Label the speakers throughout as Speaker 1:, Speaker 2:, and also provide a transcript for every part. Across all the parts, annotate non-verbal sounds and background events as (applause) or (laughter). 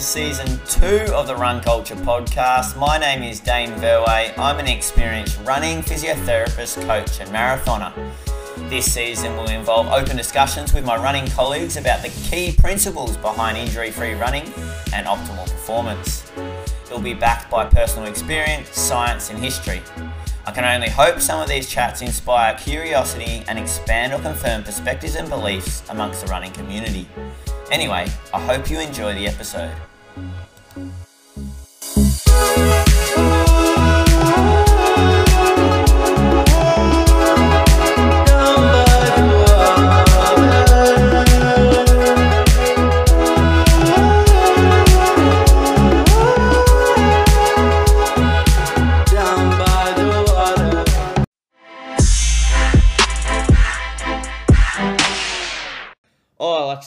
Speaker 1: to season two of the Run Culture podcast. My name is Dane Verway. I'm an experienced running physiotherapist, coach, and marathoner. This season will involve open discussions with my running colleagues about the key principles behind injury free running and optimal performance. It will be backed by personal experience, science, and history. I can only hope some of these chats inspire curiosity and expand or confirm perspectives and beliefs amongst the running community. Anyway, I hope you enjoy the episode.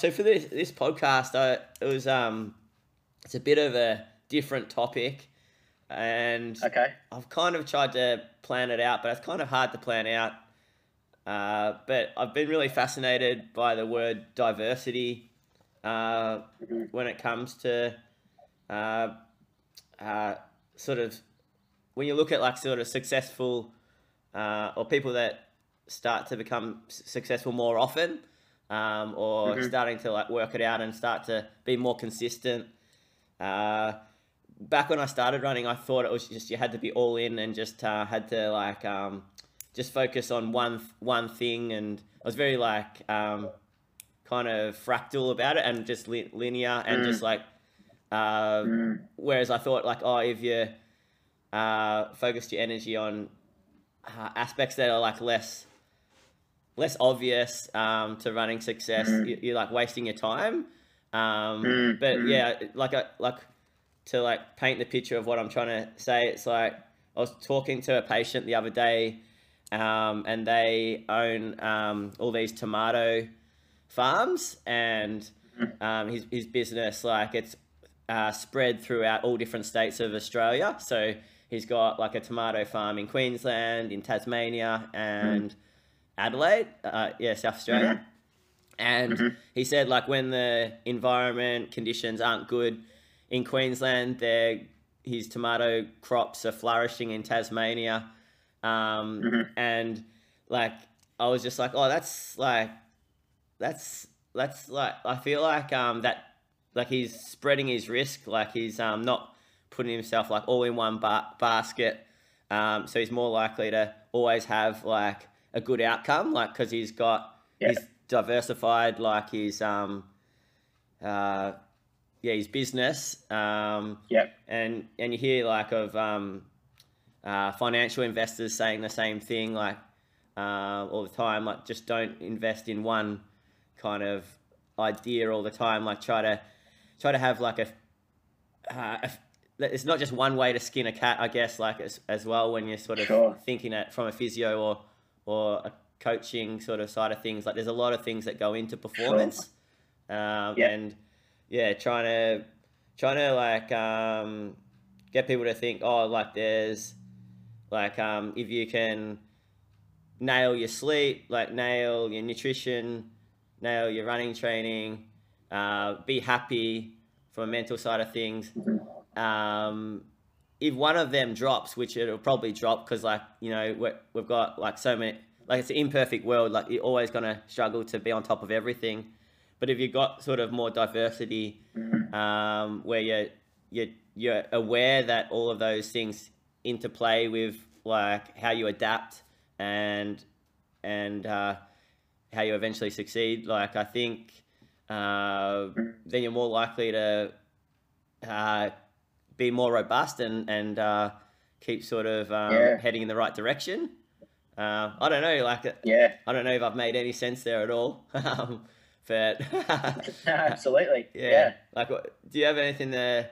Speaker 1: So for this this podcast, I, it was um, it's a bit of a different topic, and
Speaker 2: okay,
Speaker 1: I've kind of tried to plan it out, but it's kind of hard to plan out. Uh, but I've been really fascinated by the word diversity uh, mm-hmm. when it comes to uh, uh, sort of when you look at like sort of successful uh, or people that start to become successful more often um, or mm-hmm. starting to like work it out and start to be more consistent. Uh, back when I started running, I thought it was just you had to be all in and just uh, had to like um, just focus on one one thing, and I was very like um, kind of fractal about it and just li- linear and mm. just like. Uh, mm. Whereas I thought like, oh, if you uh, focused your energy on uh, aspects that are like less less obvious um, to running success. Mm. You, are like wasting your time. Um, mm. But mm. yeah, like I, like to like paint the picture of what I'm trying to say. It's like I was talking to a patient the other day, um, and they own um, all these tomato farms, and mm. um, his his business like it's uh, spread throughout all different states of Australia. So he's got like a tomato farm in Queensland, in Tasmania, and mm Adelaide, uh, yeah, South Australia. And mm-hmm. he said, like, when the environment conditions aren't good in Queensland, his tomato crops are flourishing in Tasmania. Um, mm-hmm. And, like, I was just like, oh, that's like, that's, that's like, I feel like um, that, like, he's spreading his risk, like, he's um, not putting himself, like, all in one ba- basket. Um, so he's more likely to always have, like, a good outcome, like because he's got yeah. he's diversified, like his um, uh, yeah, his business. Um,
Speaker 2: yeah,
Speaker 1: and and you hear like of um, uh, financial investors saying the same thing, like uh, all the time, like just don't invest in one kind of idea all the time. Like try to try to have like a, uh, a it's not just one way to skin a cat, I guess, like as, as well when you're sort of sure. thinking it from a physio or or a coaching sort of side of things. Like there's a lot of things that go into performance, um, yeah. and yeah, trying to trying to like um, get people to think, oh, like there's like um, if you can nail your sleep, like nail your nutrition, nail your running training, uh, be happy from a mental side of things. Mm-hmm. Um, if one of them drops, which it'll probably drop because like you know we we've got like so many like it's an imperfect world. Like you're always gonna struggle to be on top of everything. But if you've got sort of more diversity, um, where you're you're you're aware that all of those things interplay with like how you adapt and and uh, how you eventually succeed. Like I think uh, then you're more likely to uh, be more robust and and uh, keep sort of um, yeah. heading in the right direction. Uh, I don't know, like
Speaker 2: yeah,
Speaker 1: I don't know if I've made any sense there at all. (laughs) um, but (laughs) (laughs)
Speaker 2: absolutely, yeah. yeah.
Speaker 1: Like, do you have anything to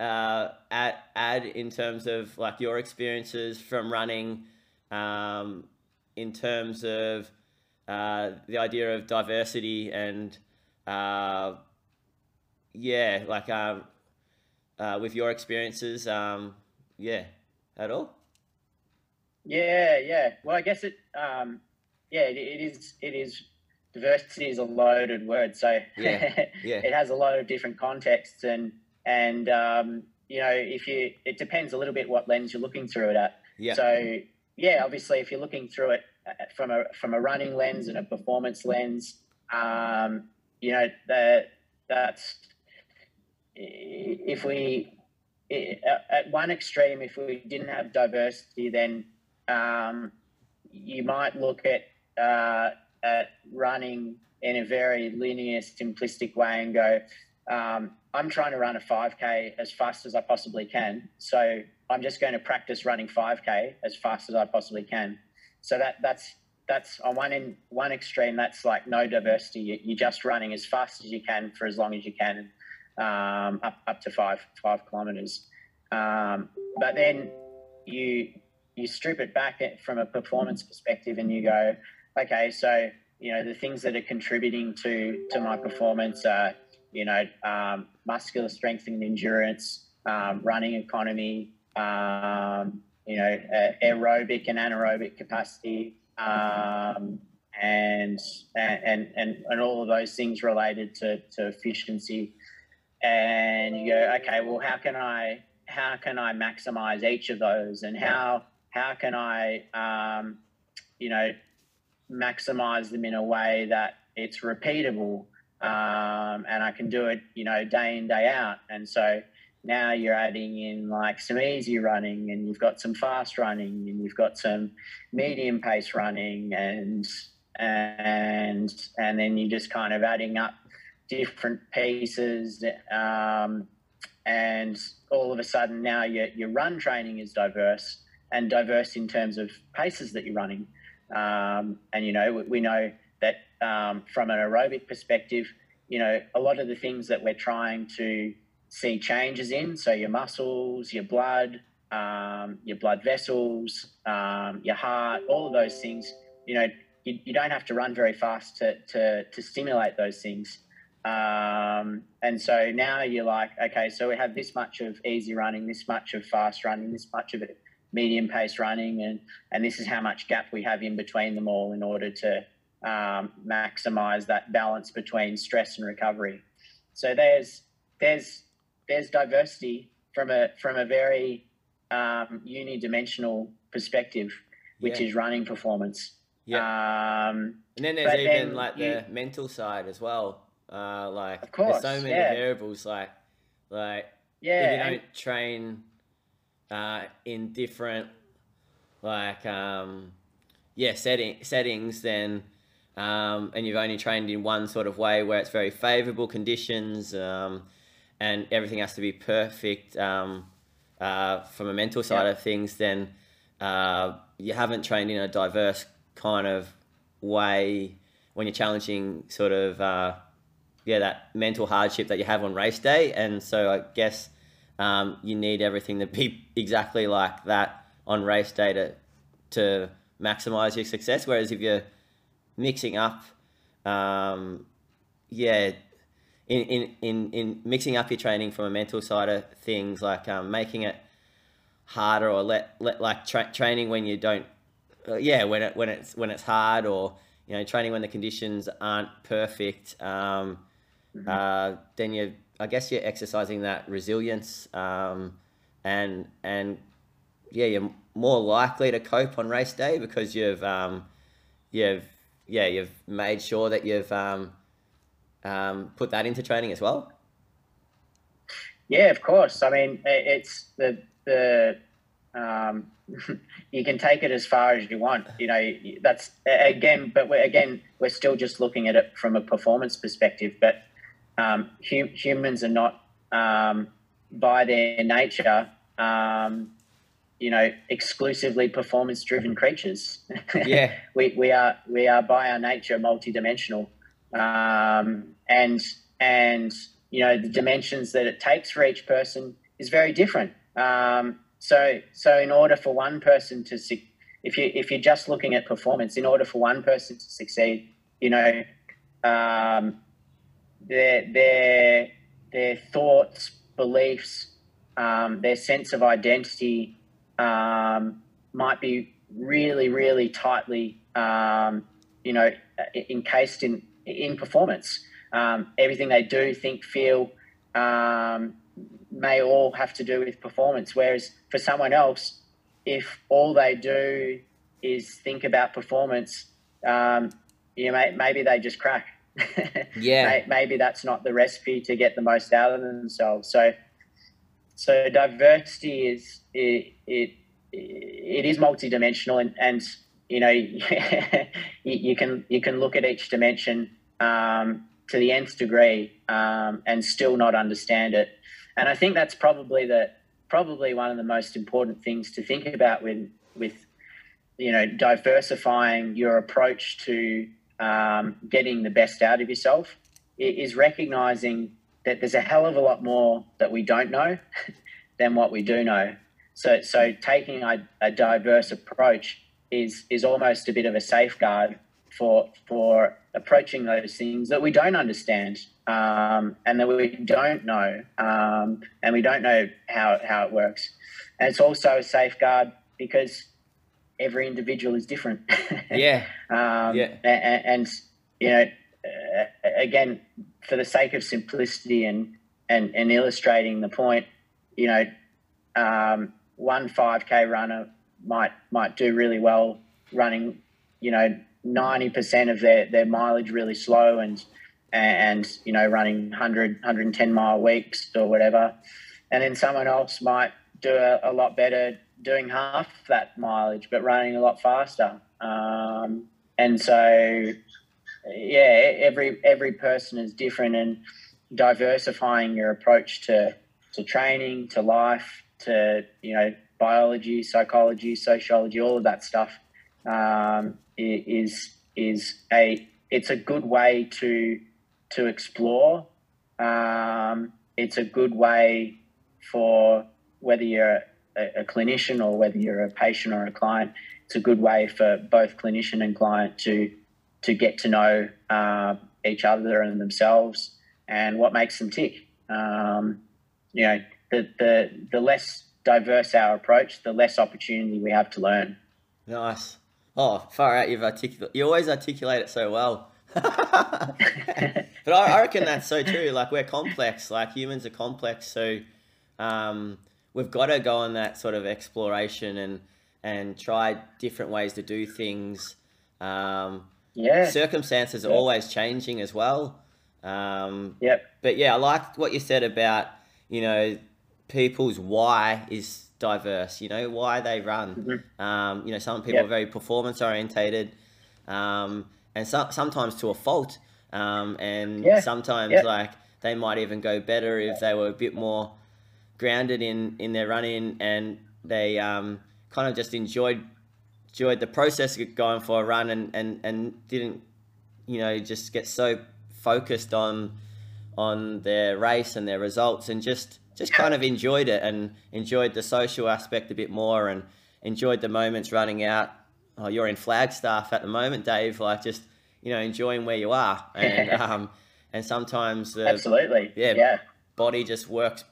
Speaker 1: uh, add add in terms of like your experiences from running, um, in terms of uh, the idea of diversity and uh, yeah, like um, uh, with your experiences, um, yeah, at all?
Speaker 2: Yeah, yeah. Well, I guess it. Um, yeah, it, it is. It is. Diversity is a loaded word, so
Speaker 1: yeah, (laughs) yeah.
Speaker 2: it has a lot of different contexts, and and um, you know, if you, it depends a little bit what lens you're looking through it at.
Speaker 1: Yeah.
Speaker 2: So yeah, obviously, if you're looking through it uh, from a from a running lens and a performance lens, um, you know that that's if we at one extreme, if we didn't have diversity, then um, you might look at uh, at running in a very linear, simplistic way and go, um, I'm trying to run a 5K as fast as I possibly can. So I'm just going to practice running 5K as fast as I possibly can. So that that's that's on one in one extreme. That's like no diversity. You're just running as fast as you can for as long as you can, um, up up to five five kilometers. Um, but then you you strip it back from a performance perspective, and you go, okay, so you know the things that are contributing to to my performance are you know um, muscular strength and endurance, um, running economy, um, you know aerobic and anaerobic capacity, um, and, and and and all of those things related to, to efficiency. And you go, okay, well, how can I how can I maximize each of those, and how how can I um, you know maximize them in a way that it's repeatable um, and I can do it, you know, day in, day out. And so now you're adding in like some easy running and you've got some fast running and you've got some medium pace running and and and then you're just kind of adding up different pieces um, and all of a sudden now your, your run training is diverse and diverse in terms of paces that you're running um, and you know we, we know that um, from an aerobic perspective, you know, a lot of the things that we're trying to see changes in, so your muscles, your blood, um, your blood vessels, um, your heart, all of those things, you know, you, you don't have to run very fast to, to, to stimulate those things. Um, and so now you're like, okay, so we have this much of easy running, this much of fast running, this much of it medium pace running, and, and this is how much gap we have in between them all in order to, um, maximize that balance between stress and recovery. So there's there's there's diversity from a from a very um, unidimensional perspective, which yeah. is running performance.
Speaker 1: Yeah. Um, and then there's even then like the mental side as well. Uh, like of course, there's so many yeah. variables. Like like yeah, if you don't and, train uh, in different like um, yeah setting settings, then um, and you've only trained in one sort of way where it's very favorable conditions um, and everything has to be perfect um, uh, from a mental side yeah. of things, then uh, you haven't trained in a diverse kind of way when you're challenging sort of uh, yeah that mental hardship that you have on race day. And so I guess um, you need everything to be (laughs) exactly like that on race day to to maximize your success. Whereas if you're mixing up, um, yeah, in, in, in, in mixing up your training from a mental side of things, like um, making it harder or let, let like tra- training when you don't, uh, yeah, when it when it's when it's hard or you know training when the conditions aren't perfect. Um, mm-hmm. uh, then you, I guess you're exercising that resilience, um, and and yeah, you're more likely to cope on race day because you've um, you've yeah, you've made sure that you've um, um, put that into training as well.
Speaker 2: Yeah, of course. I mean, it's the the um, (laughs) you can take it as far as you want. You know, that's again, but we're, again, we're still just looking at it from a performance perspective. But um, hum, humans are not, um, by their nature, um, you know, exclusively performance driven creatures. (laughs)
Speaker 1: Yeah.
Speaker 2: we, we are we are by our nature multidimensional. Um, and and you know, the dimensions that it takes for each person is very different. Um, so so in order for one person to if you if you're just looking at performance, in order for one person to succeed, you know, um, their their their thoughts, beliefs, um, their sense of identity, um, might be really, really tightly, um, you know, encased in in performance. Um, everything they do, think, feel, um, may all have to do with performance. Whereas for someone else, if all they do is think about performance, um, you know, maybe they just crack.
Speaker 1: Yeah.
Speaker 2: maybe that's not the recipe to get the most out of themselves. So, so diversity is it it, it is multidimensional, and, and you know (laughs) you, can you can look at each dimension um, to the nth degree um, and still not understand it. And I think that's probably the probably one of the most important things to think about with with you know diversifying your approach to um, getting the best out of yourself is recognizing that there's a hell of a lot more that we don't know (laughs) than what we do know. So, so taking a, a diverse approach is is almost a bit of a safeguard for for approaching those things that we don't understand um, and that we don't know um, and we don't know how, how it works. And it's also a safeguard because every individual is different. (laughs)
Speaker 1: yeah.
Speaker 2: um,
Speaker 1: yeah.
Speaker 2: And, and, you know, uh, again, for the sake of simplicity and, and, and illustrating the point, you know, um, one 5K runner might might do really well running, you know, 90% of their, their mileage really slow and, and, you know, running 100, 110 mile weeks or whatever. And then someone else might do a, a lot better doing half that mileage, but running a lot faster. Um, and so, yeah, every, every person is different and diversifying your approach to, to training, to life, to, you know, biology, psychology, sociology, all of that stuff um, is is a it's a good way to to explore. Um, it's a good way for whether you're a, a, clinician or whether you're a patient or a client. It's a good way for both clinician and client to to get to know uh, each other and themselves and what makes them tick. Um, you know, the, the the less diverse our approach, the less opportunity we have to learn.
Speaker 1: Nice. Oh, far out! You've articulate. You always articulate it so well. (laughs) but I, I, reckon that's so true. Like we're complex. Like humans are complex. So um, we've got to go on that sort of exploration and and try different ways to do things. Um,
Speaker 2: yeah.
Speaker 1: Circumstances are always changing as well. Um,
Speaker 2: yep.
Speaker 1: But yeah, I liked what you said about you know people's why is diverse. You know why they run. Mm-hmm. Um, you know, some people yep. are very performance orientated, um, and so, sometimes to a fault. Um, and yeah. sometimes yep. like they might even go better if they were a bit more grounded in in their run in, and they um, kind of just enjoyed enjoyed the process of going for a run and, and, and didn't you know just get so focused on on their race and their results and just just kind of enjoyed it and enjoyed the social aspect a bit more and enjoyed the moments running out. Oh, you're in Flagstaff at the moment, Dave. Like just you know enjoying where you are and (laughs) um and sometimes
Speaker 2: the, absolutely
Speaker 1: yeah,
Speaker 2: yeah
Speaker 1: body just works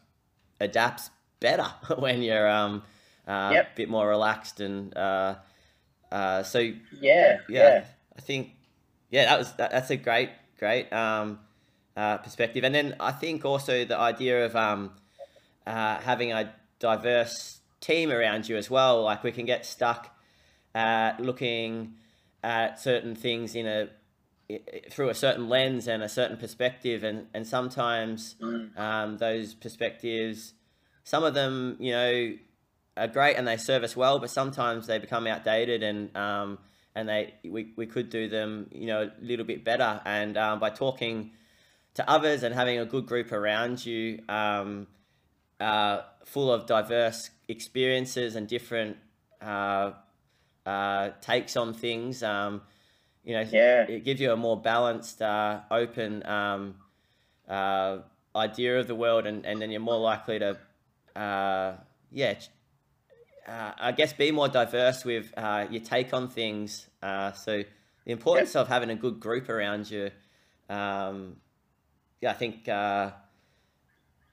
Speaker 1: adapts better (laughs) when you're um uh,
Speaker 2: yep.
Speaker 1: a bit more relaxed and uh, uh, so
Speaker 2: yeah, yeah,
Speaker 1: yeah I think yeah that was that, that's a great great um uh, perspective and then I think also the idea of um uh, having a diverse team around you as well. Like we can get stuck uh, looking at certain things in a through a certain lens and a certain perspective, and and sometimes mm. um, those perspectives, some of them, you know, are great and they serve us well, but sometimes they become outdated and um, and they we, we could do them, you know, a little bit better. And um, by talking to others and having a good group around you, um, uh, full of diverse experiences and different uh, uh, takes on things. Um, you know,
Speaker 2: yeah.
Speaker 1: it gives you a more balanced, uh, open um, uh, idea of the world, and, and then you're more likely to, uh, yeah, I guess be more diverse with your take on things. so the importance of having a good group around you. Um, yeah, I think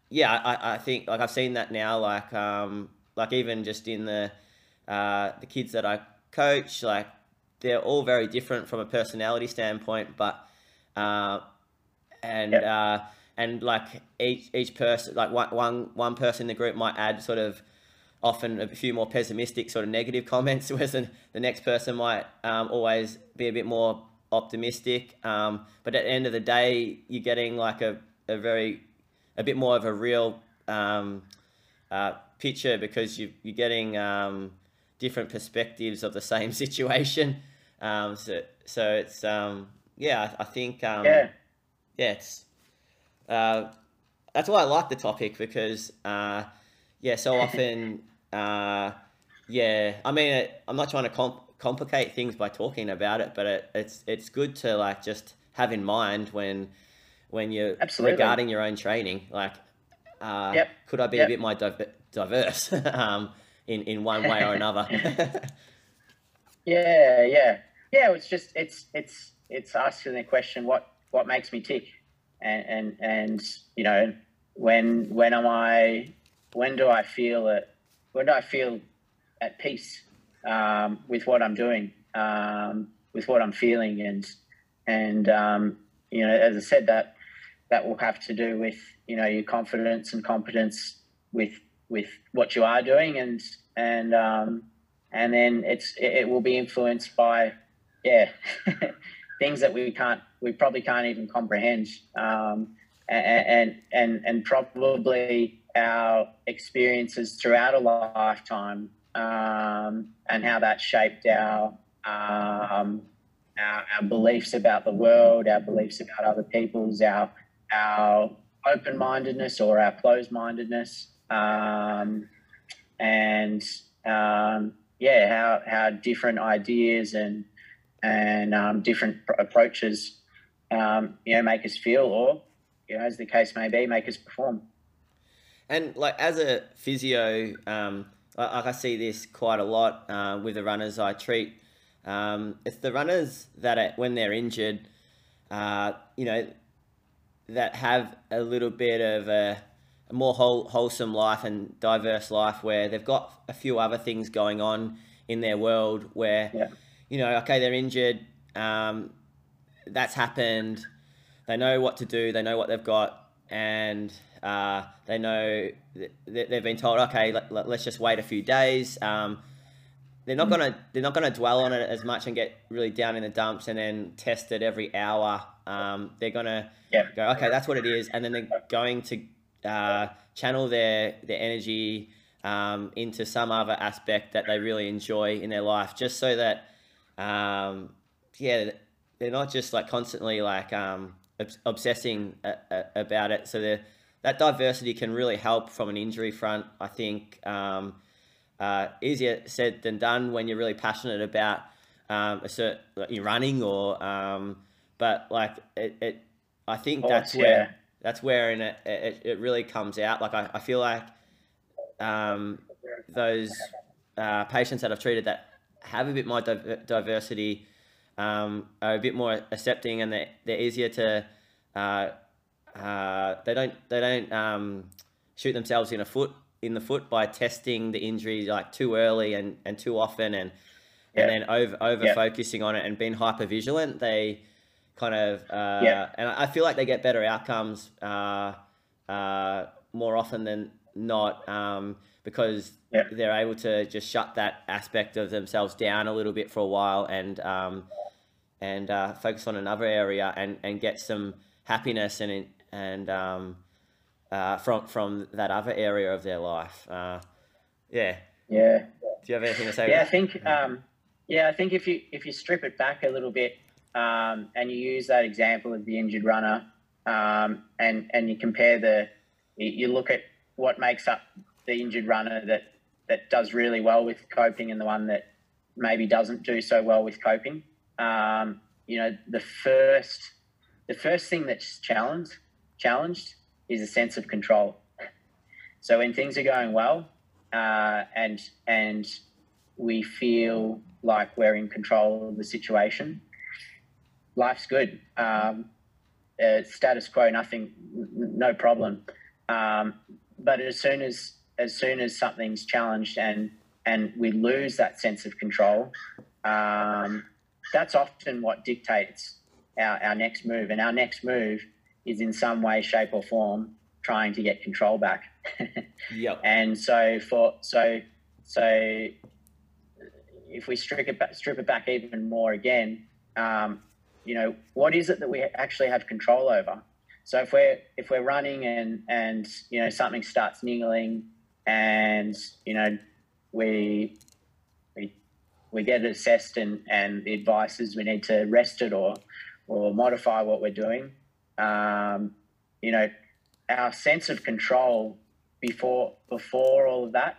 Speaker 1: yeah, I, I think like I've seen that now, like um, like even just in the uh, the kids that I coach. Like they're all very different from a personality standpoint, but uh, and yep. uh, and like each each person, like one one one person in the group might add sort of often a few more pessimistic sort of negative (laughs) comments, whereas the, the next person might um, always be a bit more optimistic. Um, but at the end of the day, you're getting like a, a very a bit more of a real um, uh, picture because you, you're getting um, different perspectives of the same (laughs) situation. Um, so so it's um, yeah, I, I think um,
Speaker 2: yeah,
Speaker 1: yeah, it's uh, that's why I like the topic because uh, yeah, so (laughs) often uh, yeah, I mean, it, I'm not trying to comp- complicate things by talking about it, but it, it's it's good to like just have in mind when when you're
Speaker 2: Absolutely.
Speaker 1: regarding your own training, like uh,
Speaker 2: yep.
Speaker 1: could I be
Speaker 2: yep.
Speaker 1: a bit more diverse (laughs) um, in in one way or another? (laughs) (laughs)
Speaker 2: yeah, yeah, yeah. It's just it's it's it's asking the question what what makes me tick, and and and you know when when am I when do I feel it when do I feel at peace um, with what I'm doing, um, with what I'm feeling, and and um, you know, as I said, that that will have to do with you know your confidence and competence with with what you are doing, and and um, and then it's it will be influenced by yeah (laughs) things that we can't we probably can't even comprehend, um, and, and and probably our experiences throughout a lifetime um, and how that shaped our, um, our, our beliefs about the world, our beliefs about other people's, our our open mindedness or our closed mindedness, um, and um, yeah, how how different ideas and and um, different approaches um, you know make us feel, or you know, as the case may be, make us perform.
Speaker 1: And like as a physio, um, like I see this quite a lot uh, with the runners I treat. Um, it's the runners that are, when they're injured, uh, you know, that have a little bit of a, a more whole, wholesome life and diverse life where they've got a few other things going on in their world where,
Speaker 2: yeah.
Speaker 1: you know, okay, they're injured, um, that's happened, they know what to do, they know what they've got, and uh, they know they've been told, okay, let, us just wait a few days. Um, they're not gonna they're not gonna dwell on it as much and get really down in the dumps and then test it every hour. Um, they're gonna
Speaker 2: yeah.
Speaker 1: go, okay, that's what it is, and then they're going to uh, channel their their energy um, into some other aspect that they really enjoy in their life, just so that um, yeah, they're not just like constantly like um, obsessing a, a, about it. So that diversity can really help from an injury front. I think um, uh, easier said than done when you're really passionate about um, a certain like running or um, but like it, it I think that's where yeah. That's where in it, it, it really comes out. Like I, I feel like um, those uh, patients that I've treated that have a bit more diversity um, are a bit more accepting and they're, they're easier to uh, uh, they don't they don't um, shoot themselves in a foot in the foot by testing the injury like too early and, and too often and and then over over focusing on it and being hyper vigilant. They kind of uh, and I feel like they get better outcomes uh, uh, more often than not um, because they're able to just shut that aspect of themselves down a little bit for a while and um, and uh, focus on another area and, and get some happiness and and um, uh, from from that other area of their life. Uh, yeah.
Speaker 2: Yeah.
Speaker 1: Do you have anything to say?
Speaker 2: Yeah, I think. Um, yeah, I think if you if you strip it back a little bit um, and you use that example of the injured runner um, and and you compare the you look at what makes up the injured runner that that does really well with coping and the one that maybe doesn't do so well with coping. Um, you know, the first the first thing that's challenged challenged is a sense of control. So when things are going well, uh, and and we feel like we're in control of the situation, life's good. Um, uh, status quo, nothing, no problem. Um, but as soon as as soon as something's challenged and and we lose that sense of control, um, that's often what dictates our, our next move. And our next move is in some way, shape, or form trying to get control back. (laughs)
Speaker 1: yep.
Speaker 2: And so for so so if we strip it back, strip it back even more again, um, you know, what is it that we actually have control over? So if we're if we're running and and you know something starts niggling and you know we we we get it assessed and and the advice is we need to rest it or or modify what we're doing. Um, you know, our sense of control before before all of that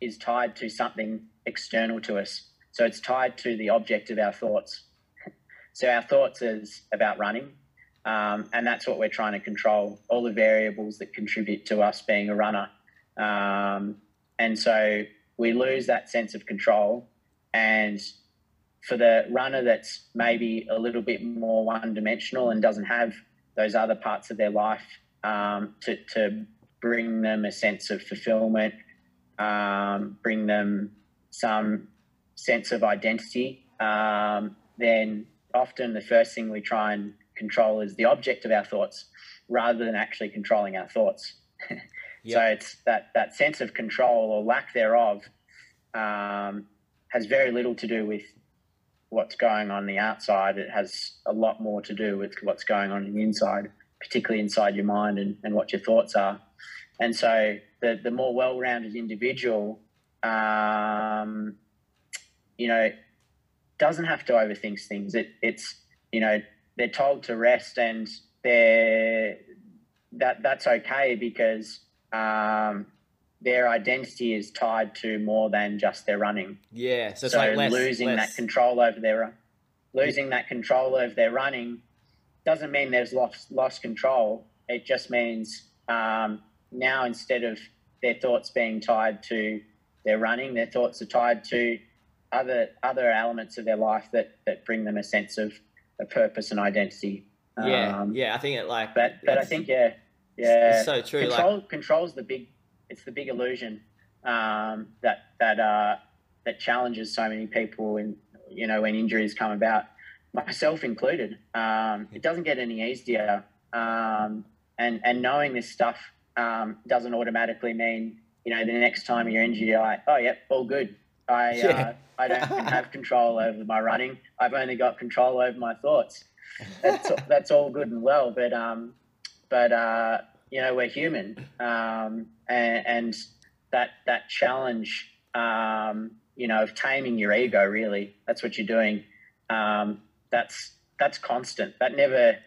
Speaker 2: is tied to something external to us. So it's tied to the object of our thoughts. So our thoughts is about running, um, and that's what we're trying to control. All the variables that contribute to us being a runner, um, and so we lose that sense of control. And for the runner that's maybe a little bit more one-dimensional and doesn't have those other parts of their life um, to, to bring them a sense of fulfillment, um, bring them some sense of identity, um, then often the first thing we try and control is the object of our thoughts rather than actually controlling our thoughts. yep. (laughs) So it's that, that sense of control or lack thereof um, has very little to do with what's going on the outside. It has a lot more to do with what's going on in the inside, particularly inside your mind and, and what your thoughts are. And so the, the more well rounded individual, um, you know, doesn't have to overthink things. It, it's, you know, they're told to rest and they're, that, that's okay because um, their identity is tied to more than just their running.
Speaker 1: Yeah,
Speaker 2: so, so like less, losing less... that control over their losing that control over their running doesn't mean there's lost lost control. It just means um, now instead of their thoughts being tied to their running, their thoughts are tied to other other elements of their life that that bring them a sense of a purpose and identity.
Speaker 1: Yeah, um, yeah, I think it like.
Speaker 2: But but I think yeah, yeah,
Speaker 1: it's so true.
Speaker 2: Control
Speaker 1: like,
Speaker 2: control's the big it's the big illusion um, that that uh, that challenges so many people, and you know when injuries come about, myself included. Um, it doesn't get any easier, um, and and knowing this stuff um, doesn't automatically mean you know the next time you're injured, you're like, oh yep, all good. I (laughs) yeah. uh, I don't have (laughs) control over my running. I've only got control over my thoughts. That's that's all good and well, but um, but uh, you know we're human, um, and, and that that challenge, um, you know, of taming your ego. Really, that's what you're doing. Um, that's that's constant. That never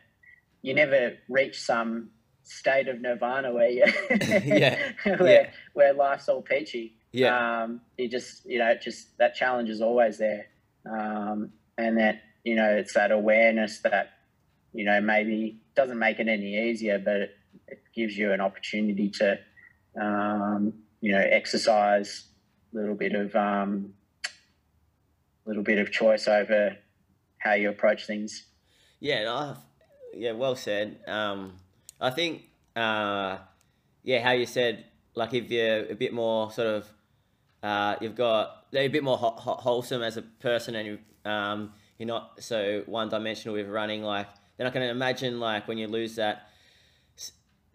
Speaker 2: you never reach some state of nirvana where you (laughs) yeah. where yeah. where life's all peachy.
Speaker 1: Yeah.
Speaker 2: Um, you just you know it just that challenge is always there, um, and that you know it's that awareness that you know maybe doesn't make it any easier, but it, it gives you an opportunity to um, you know, exercise, a little bit of um, little bit of choice over how you approach things.
Speaker 1: Yeah, no, yeah, well said. Um, I think, uh, yeah, how you said, like if you're a bit more sort of, uh, you've got they're a bit more ho- ho- wholesome as a person, and you, um, you're not so one dimensional with running. Like then I can imagine like when you lose that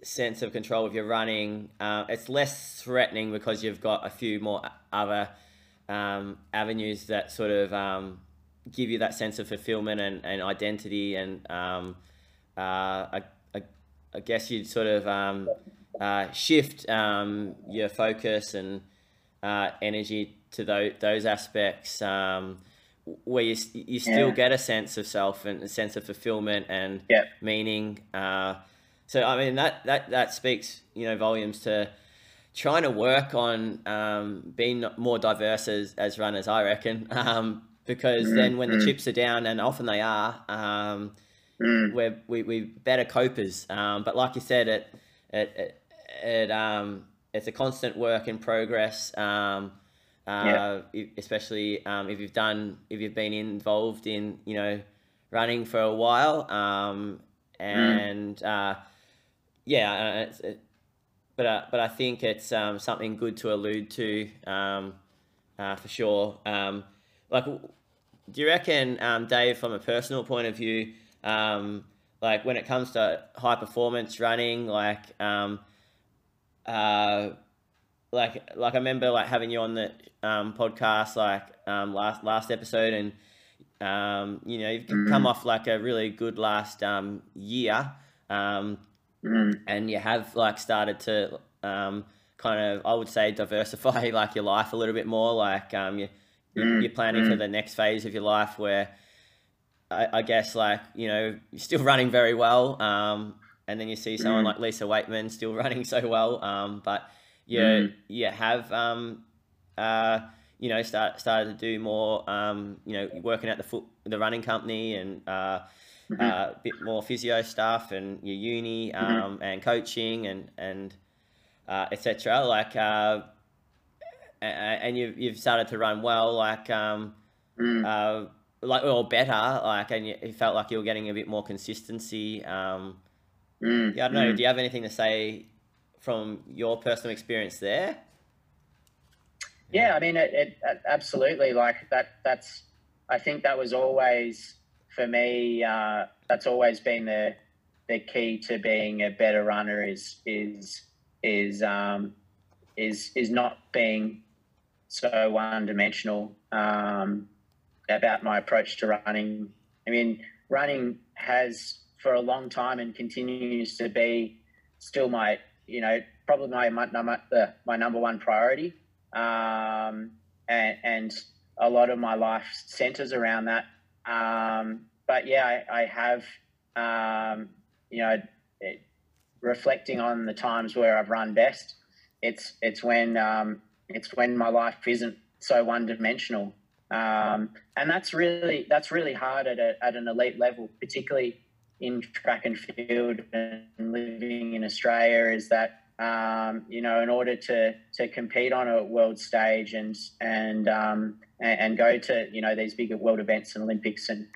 Speaker 1: sense of control if you're running. Uh, it's less threatening because you've got a few more other um, avenues that sort of um, give you that sense of fulfillment and, and identity. And um, uh, I, I, I, guess you'd sort of um, uh, shift um, your focus and uh, energy to those, those aspects um, where you, you still yeah. get a sense of self and a sense of fulfillment and
Speaker 2: yeah.
Speaker 1: meaning. Uh, so I mean that that that speaks you know volumes to trying to work on um, being more diverse as, as runners. I reckon (laughs) um, because mm-hmm. then when the mm-hmm. chips are down, and often they are, um, mm. we're we we better copers. Um, but like you said, it it it, it um, it's a constant work in progress. Um, uh, yeah. especially um, if you've done if you've been involved in you know running for a while um, mm. and mm. uh, yeah, uh, it, but uh, but I think it's um, something good to allude to um, uh, for sure. Um, like do you reckon, um, Dave, from a personal point of view, um, like when it comes to high performance running, like, um, uh, like, like I remember like having you on the um, podcast like um, last last episode, and um, you know you've come
Speaker 2: Mm.
Speaker 1: off like a really good last um, year, um,
Speaker 2: Mm,
Speaker 1: and you have like started to um, kind of I would say diversify (laughs) like your life a little bit more. Like um, you you-
Speaker 2: Mm,
Speaker 1: you're planning for
Speaker 2: mm.
Speaker 1: the next phase of your life where I, I guess like you know you're still running very well. Um, and then you see someone
Speaker 2: Mm.
Speaker 1: like Lisa Weightman still (laughs) running so well. Um, but you
Speaker 2: Mm.
Speaker 1: you have um, uh, you know start started to do more um, you know working at the foot the running company and uh,
Speaker 2: Mhm.
Speaker 1: uh, a bit more physio stuff and your uni
Speaker 2: Mhm.
Speaker 1: um, and coaching and and uh, etc. Like uh, and you've you've started to run well, like um,
Speaker 2: mm.
Speaker 1: uh, like or better, like and you, you felt like you were getting a bit more consistency. Um,
Speaker 2: Mm,
Speaker 1: yeah, I don't know.
Speaker 2: mm.
Speaker 1: Do you have anything to say from your personal experience there?
Speaker 2: Yeah, I mean, it, it, it absolutely like that. That's I think that was always for me. Uh, that's always been the the key to being a better runner is is is um, is is not being so one dimensional um, about my approach to running. I mean, running has for a long time and continues to be still my you know probably my my, my, number one priority um, and, and a lot of my life centers around that. Um, but yeah, I, I have, um, you know, it, reflecting on the times where I've run best. It's it's when um, it's when my life isn't so one dimensional, um, and that's really that's really hard at, a, at an elite level, particularly in track and field and living in Australia. Is that um, you know, in order to to compete on a world stage and and um, and, go to you know these bigger world events and Olympics and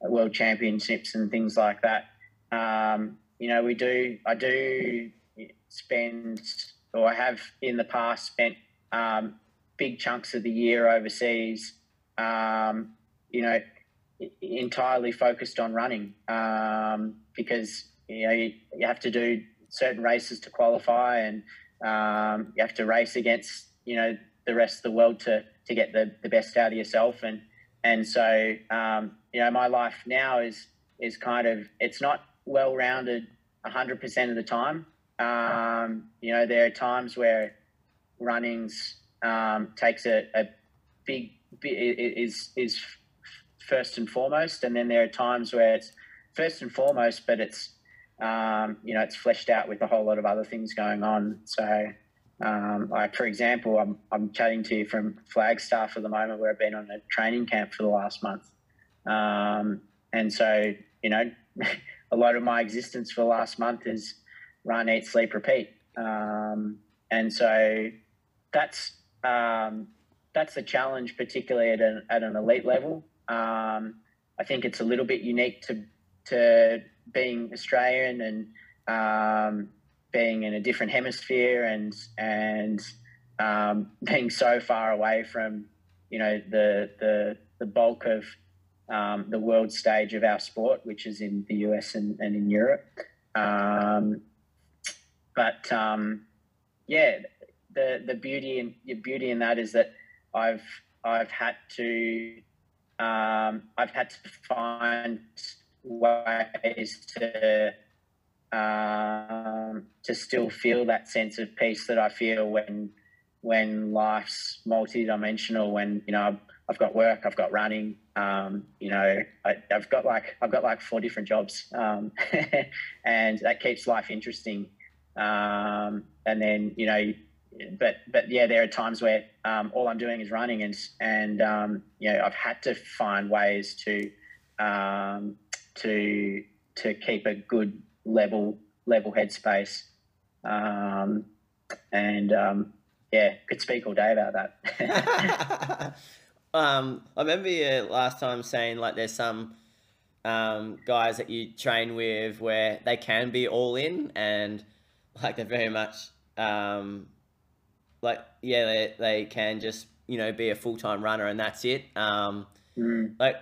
Speaker 2: world championships and things like that. Um, you know, we do. I do spend, or I have in the past spent um, big chunks of the year overseas. Um, you know, entirely focused on running um, because you know you, you have to do certain races to qualify, and um, you have to race against you know the rest of the world to to get the, the best out of yourself, and and so um, you know my life now is is kind of it's not well rounded hundred percent of the time. Um, you know there are times where running's um, takes a, a big is is first and foremost, and then there are times where it's first and foremost, but it's um, you know it's fleshed out with a whole lot of other things going on. So, um, like for example, I'm I'm chatting to you from Flagstaff at the moment, where I've been on a training camp for the last month, um, and so you know (laughs) a lot of my existence for the last month is run, eat, sleep, repeat, um, and so that's um, that's the challenge, particularly at an, at an elite level. Um, I think it's a little bit unique to to being Australian and um, being in a different hemisphere and and um, (laughs) being so far away from you know the the the bulk of um, the world stage of our sport, which is in the US and, and in Europe. Um, but um, yeah, the the beauty and the beauty in that is that I've I've had to um, I've had to find ways to um, to still feel that sense of peace that I feel when when life's multidimensional. When you know I've, got work, I've got running. Um, you know, I, have got like I've got like four different jobs, um, (laughs) and that keeps life interesting. Um, and then you know but but yeah, there are times where um, all I'm doing is running, and and um, you know I've had to find ways to um, to to keep a good level level headspace, um, and um, yeah, could speak all day about that. (laughs)
Speaker 1: um, I remember you last time saying like there's some um, guys that you train with where they can be all in and like they're very much um, like yeah they, they can just you know be a full-time runner and that's it um,
Speaker 2: Mm.
Speaker 1: like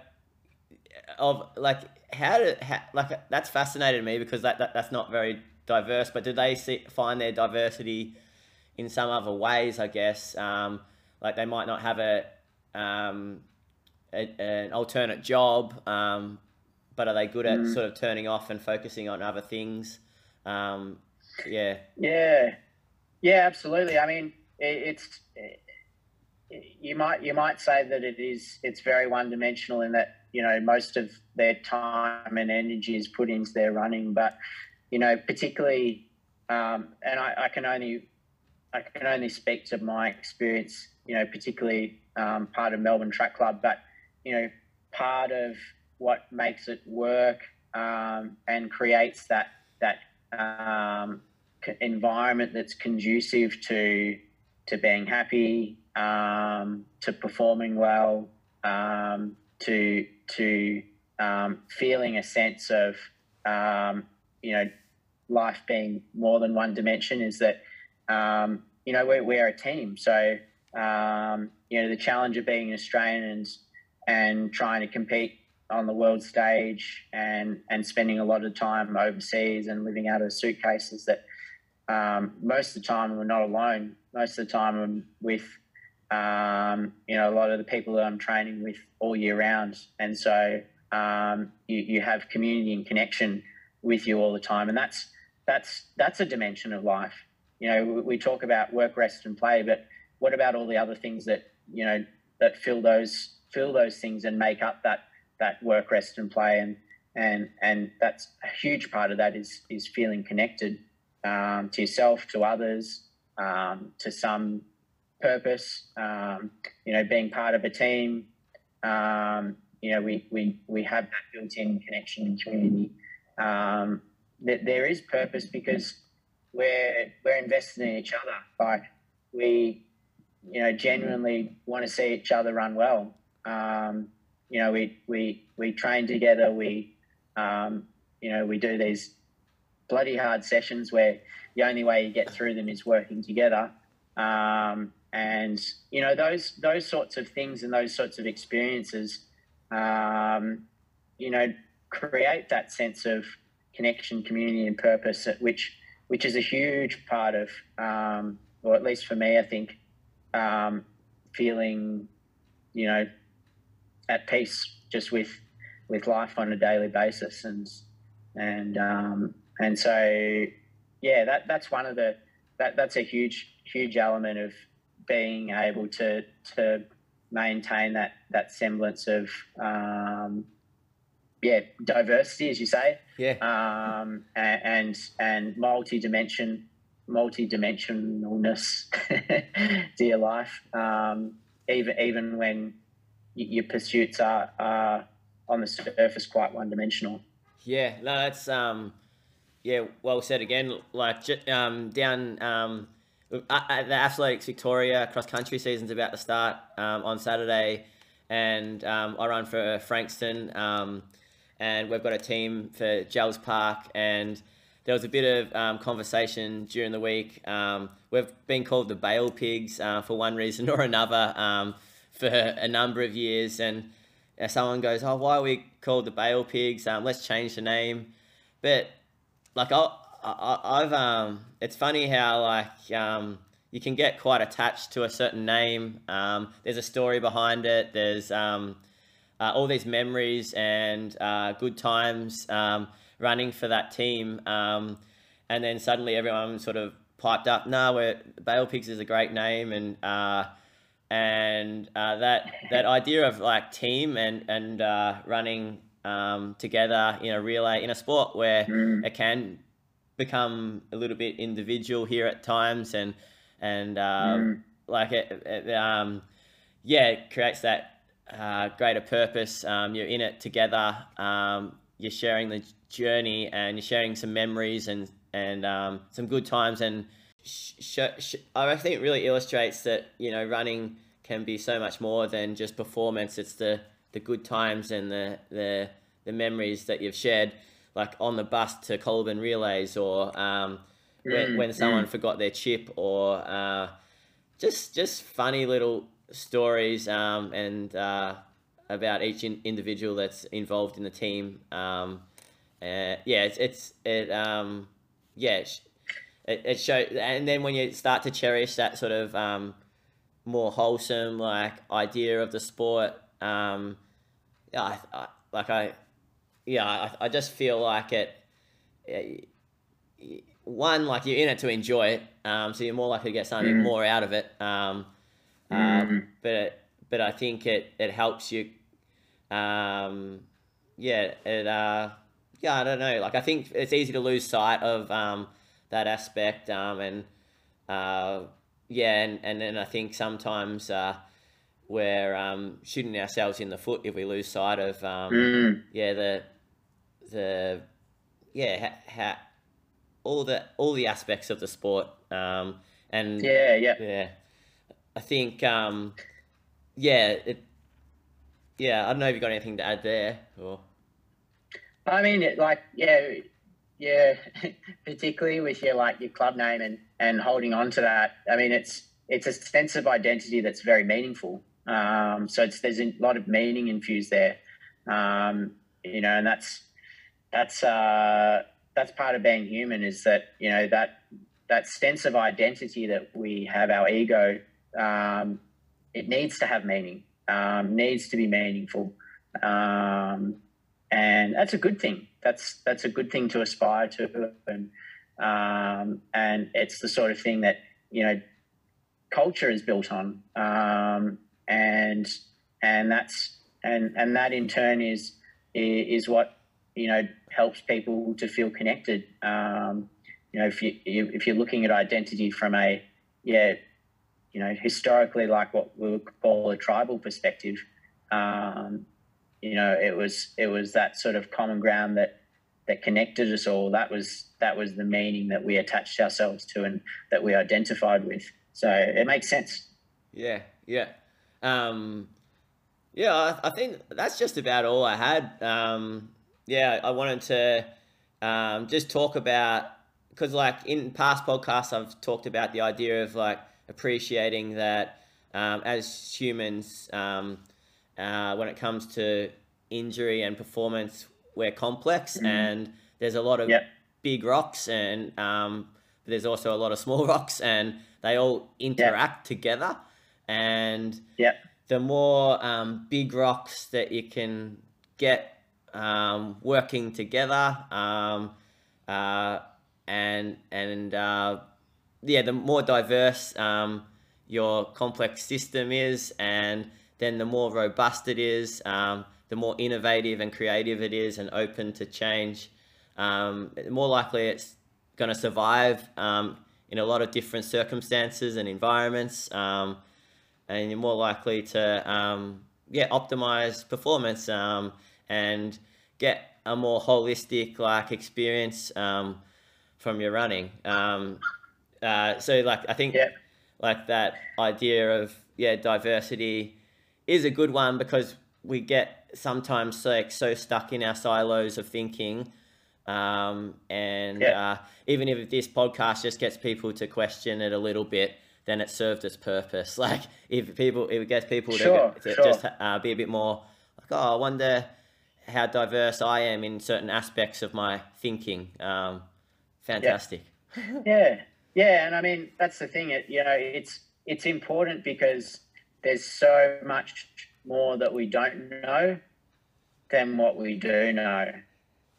Speaker 1: of like how did how, like that's fascinated me because that, that that's not very diverse. But do they see, find their diversity in some other ways? I guess um, like they might not have a, um, a an alternate job, um, but are they good at
Speaker 2: Mm.
Speaker 1: sort of turning off and focusing on other things? Um, yeah,
Speaker 2: Yeah, yeah, absolutely. I mean, it's you might you might say that it is it's very one dimensional in that you know most of their time and energy is put into their running, but you know particularly, um, and I, I can only I can only speak to my experience. You know, particularly um, part of Melbourne Track Club, but you know, part of what makes it work um, and creates that that um, environment that's conducive to to being happy, um, to performing well, um, to to um, feeling a sense of um, you know life being more than one dimension is that um, you know we're, we're a team. So you know the challenge of being an Australian and and trying to compete on the world stage and and spending a lot of time overseas and living out of suitcases that um, most of the time we're not alone. Most of the time I'm with um, you know a lot of the people that I'm training with all year round, and so um, you, you have community and connection with you all the time, and that's that's that's a dimension of life. You know, we, we talk about work, rest, and play, but what about all the other things that you know that fill those fill those things and make up that that work, rest, and play, and and and that's a huge part of that is is feeling connected um, to yourself, to others, um, to some purpose. Um, you know, being part of a team. Um, you know, we we we have that built-in connection and community. Um, that there is purpose because we're we're invested in each other. Like we, you know, genuinely want to see each other run well. Um, you know, we we we train together. We, you know, we do these bloody hard sessions where the only way you get through them is working together. Um, and you know those those sorts of things and those sorts of experiences, um, you know, create that sense of connection, community, and purpose, which which is a huge part of, um, or at least for me, I think, um, feeling, you know, at peace just with with life on a daily basis, and and um, and so yeah, that that's one of the that that's a huge huge element of being able to to maintain that that semblance of um, yeah diversity, as you say,
Speaker 1: yeah,
Speaker 2: um, and and, and multi-dimension multi-dimensionalness (laughs) to your life, um, even even when your pursuits are, are on the surface quite one-dimensional.
Speaker 1: yeah. No, that's um, yeah, well said again. Like um, down um, uh, the Athletics Victoria cross country season's about to start um, on Saturday, and um, I run for Frankston, um, and we've got a team for Jells Park, and there was a bit of um, conversation during the week. We've been called the Bale Pigs uh, for one reason (laughs) or another for a number of years, and uh, someone goes, "Oh, why are we called the Bale Pigs? Let's change the name." But like I, I I've um, it's funny how like um, you can get quite attached to a certain name. Um, there's a story behind it. There's um, uh, all these memories and uh, good times um, running for that team. Um, and then suddenly everyone sort of piped up, "No, we're Bale Pigs is a great name," and uh, and uh, that that idea of like team and and uh, running um, together in a relay in a sport where
Speaker 2: Mm.
Speaker 1: it can become a little bit individual here at times and and uh,
Speaker 2: Mm.
Speaker 1: like it, it um, yeah it creates that uh, greater purpose um, you're in it together um, you're sharing the journey and you're sharing some memories and and um, some good times and sh- sh- sh- I think it really illustrates that you know running can be so much more than just performance it's the the good times and the the, the memories that you've shared like on the bus to Colburn relays or um, when,
Speaker 2: Mm,
Speaker 1: when someone forgot their chip or uh, just just funny little stories um, and uh, about each in, individual that's involved in the team. Um, uh, yeah, it's it's it um, yeah, it, it shows, and then when you start to cherish that sort of um, more wholesome like idea of the sport, um, yeah, I, I, like I, yeah, I, I just feel like it. it one like you're in it to enjoy it, um, so you're more likely to get something mm. more out of it. Um, mm. um, but but I think it it helps you. Um, yeah, it uh, yeah, I don't know. Like I think it's easy to lose sight of um, that aspect, um, and uh, yeah, and and then I think sometimes uh, we're um, shooting ourselves in the foot if we lose sight of um, mm. yeah the the yeah ha, ha, all the all the aspects of the sport. Um, and
Speaker 2: yeah, yeah,
Speaker 1: yeah. I think um, yeah, it, yeah. I don't know if you got anything to add there or.
Speaker 2: I mean, it, like yeah, yeah. (laughs) particularly with your like your club name and and holding on to that. I mean, it's it's a sense of identity that's very meaningful. Um, so there's a lot of meaning infused there. Um, you know, and that's that's uh, that's part of being human is that you know that that sense of identity that we have our ego um, it needs to have meaning um, needs to be meaningful. Um, and that's a good thing. That's that's a good thing to aspire to. And um, and it's the sort of thing that you know culture is built on. Um, and and that's and and that in turn is is what you know helps people to feel connected. Um, you know, if you if you're looking at identity from a yeah, you know, historically like what we would call a tribal perspective, um, you know, it was it was that sort of common ground that that connected us all. That was that was the meaning that we attached ourselves to and that we identified with. So it makes sense.
Speaker 1: Yeah, yeah. Um, yeah, I, I, think that's just about all I had. Um, yeah, I wanted to um, just talk about because, like, in past podcasts, I've talked about the idea of like appreciating that um, as humans, um, uh, when it comes to injury and performance, we're complex mm-hmm. and there's a lot of yep. big rocks and um, there's also a lot of small (laughs) rocks and they all interact yep. together. And
Speaker 2: yep.
Speaker 1: the more um, big rocks that you can get um, working together, um, uh, and and uh, yeah, the more diverse um, your complex system is, and then the more robust it is, um, the more innovative and creative it is, and open to change. Um, more likely, it's going to survive um, in a lot of different circumstances and environments, and you're more likely to yeah optimize performance and get a more holistic like experience um, from your running. Um, uh, so like I think
Speaker 2: yeah.
Speaker 1: like that idea of yeah diversity is a good one because we get sometimes like so stuck in our silos of thinking. Um, and yeah. uh, even if this podcast just gets people to question it a little bit, then it served its purpose. (laughs) Like if people, if it gets people
Speaker 2: sure,
Speaker 1: to, to
Speaker 2: sure.
Speaker 1: just uh, be a bit more like, oh, I wonder how diverse I am in certain aspects of my thinking. Um, fantastic.
Speaker 2: Yeah. (laughs) yeah, yeah, and I mean that's the thing. It you know it's it's important because there's so much more that we don't know than what we do know,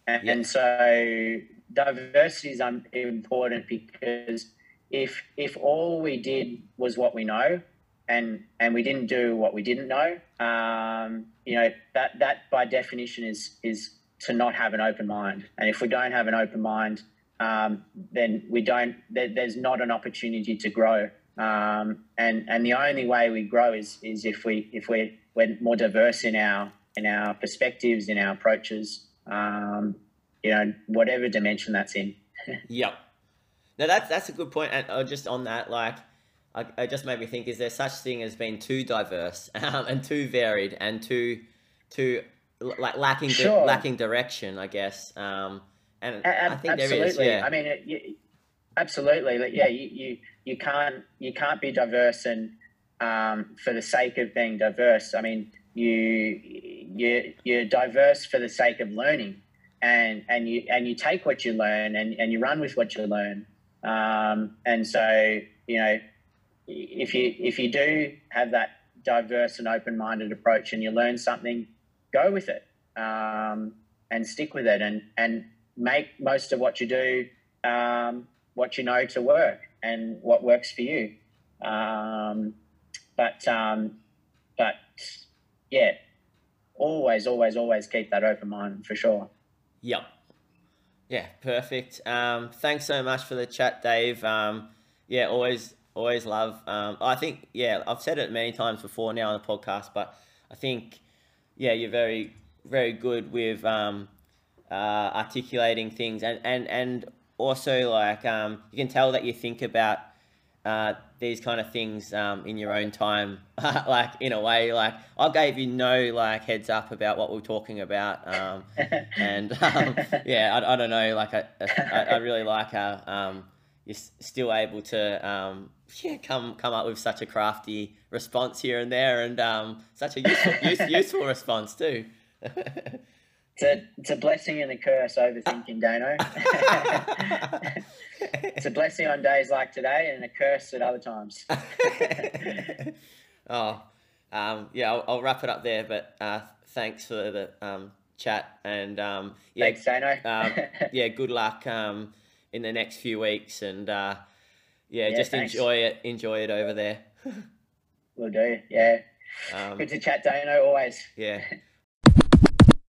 Speaker 2: and, yeah. and so diversity is important because if if all we did was what we know and and we didn't do what we didn't know. Um, you know that that by definition is is to not have an open mind. And if we don't have an open mind, um, then we don't. There, there's not an opportunity to grow. Um, and and the only way we grow is is if we if we we're more diverse in our in our perspectives in our approaches. Um, you know, whatever dimension that's in. (laughs)
Speaker 1: yep. Now that's that's a good point. And uh, just on that, like I, it just made me think: is there such thing as being too diverse (laughs) um, and too varied and too too like lacking sure. di- lacking direction? I guess. Um, and
Speaker 2: a- I think absolutely. there is. Yeah. I mean, it, you, absolutely. Like, yeah, you, you you can't you can't be diverse and um, for the sake of being diverse. I mean, you you you're diverse for the sake of learning, and and you and you take what you learn and and you run with what you learn. Um, and so you know, if you if you do have that diverse and open-minded approach and you learn something, go with it um, and stick with it and and make most of what you do um, what you know to work and what works for you. Um, but um, but yeah, always, always, always keep that open mind for sure.
Speaker 1: Yep. Yeah, perfect. Um, thanks so much for the chat, Dave. Um, yeah, always, always love. Um, I think, yeah, I've said it many times before now on the podcast, but I think, yeah, you're very, very good with um, uh, articulating things, and and and also like um, you can tell that you think about uh, these kind of things um, in your own time, (laughs) like in a way, like I gave you no like heads up about what we are talking about, um, (laughs) and um, yeah, I, I don't know, like I, I, I really like how um, you're still able to um, (laughs) yeah come come up with such a crafty response here and there, and um, such a useful use, useful response too.
Speaker 2: It's a, it's a blessing and a curse overthinking, Dano. (laughs) it's a blessing on days like today and a curse at other times. (laughs)
Speaker 1: oh, um, yeah, I'll, I'll, wrap it up there, but uh, thanks for the um, chat and um,
Speaker 2: yeah, thanks, Dano. (laughs)
Speaker 1: Um, yeah, good luck um, in the next few weeks and uh, yeah, yeah, just thanks. enjoy it, enjoy it over there.
Speaker 2: We'll do, yeah. Um, good to chat, Dano, always.
Speaker 1: Yeah.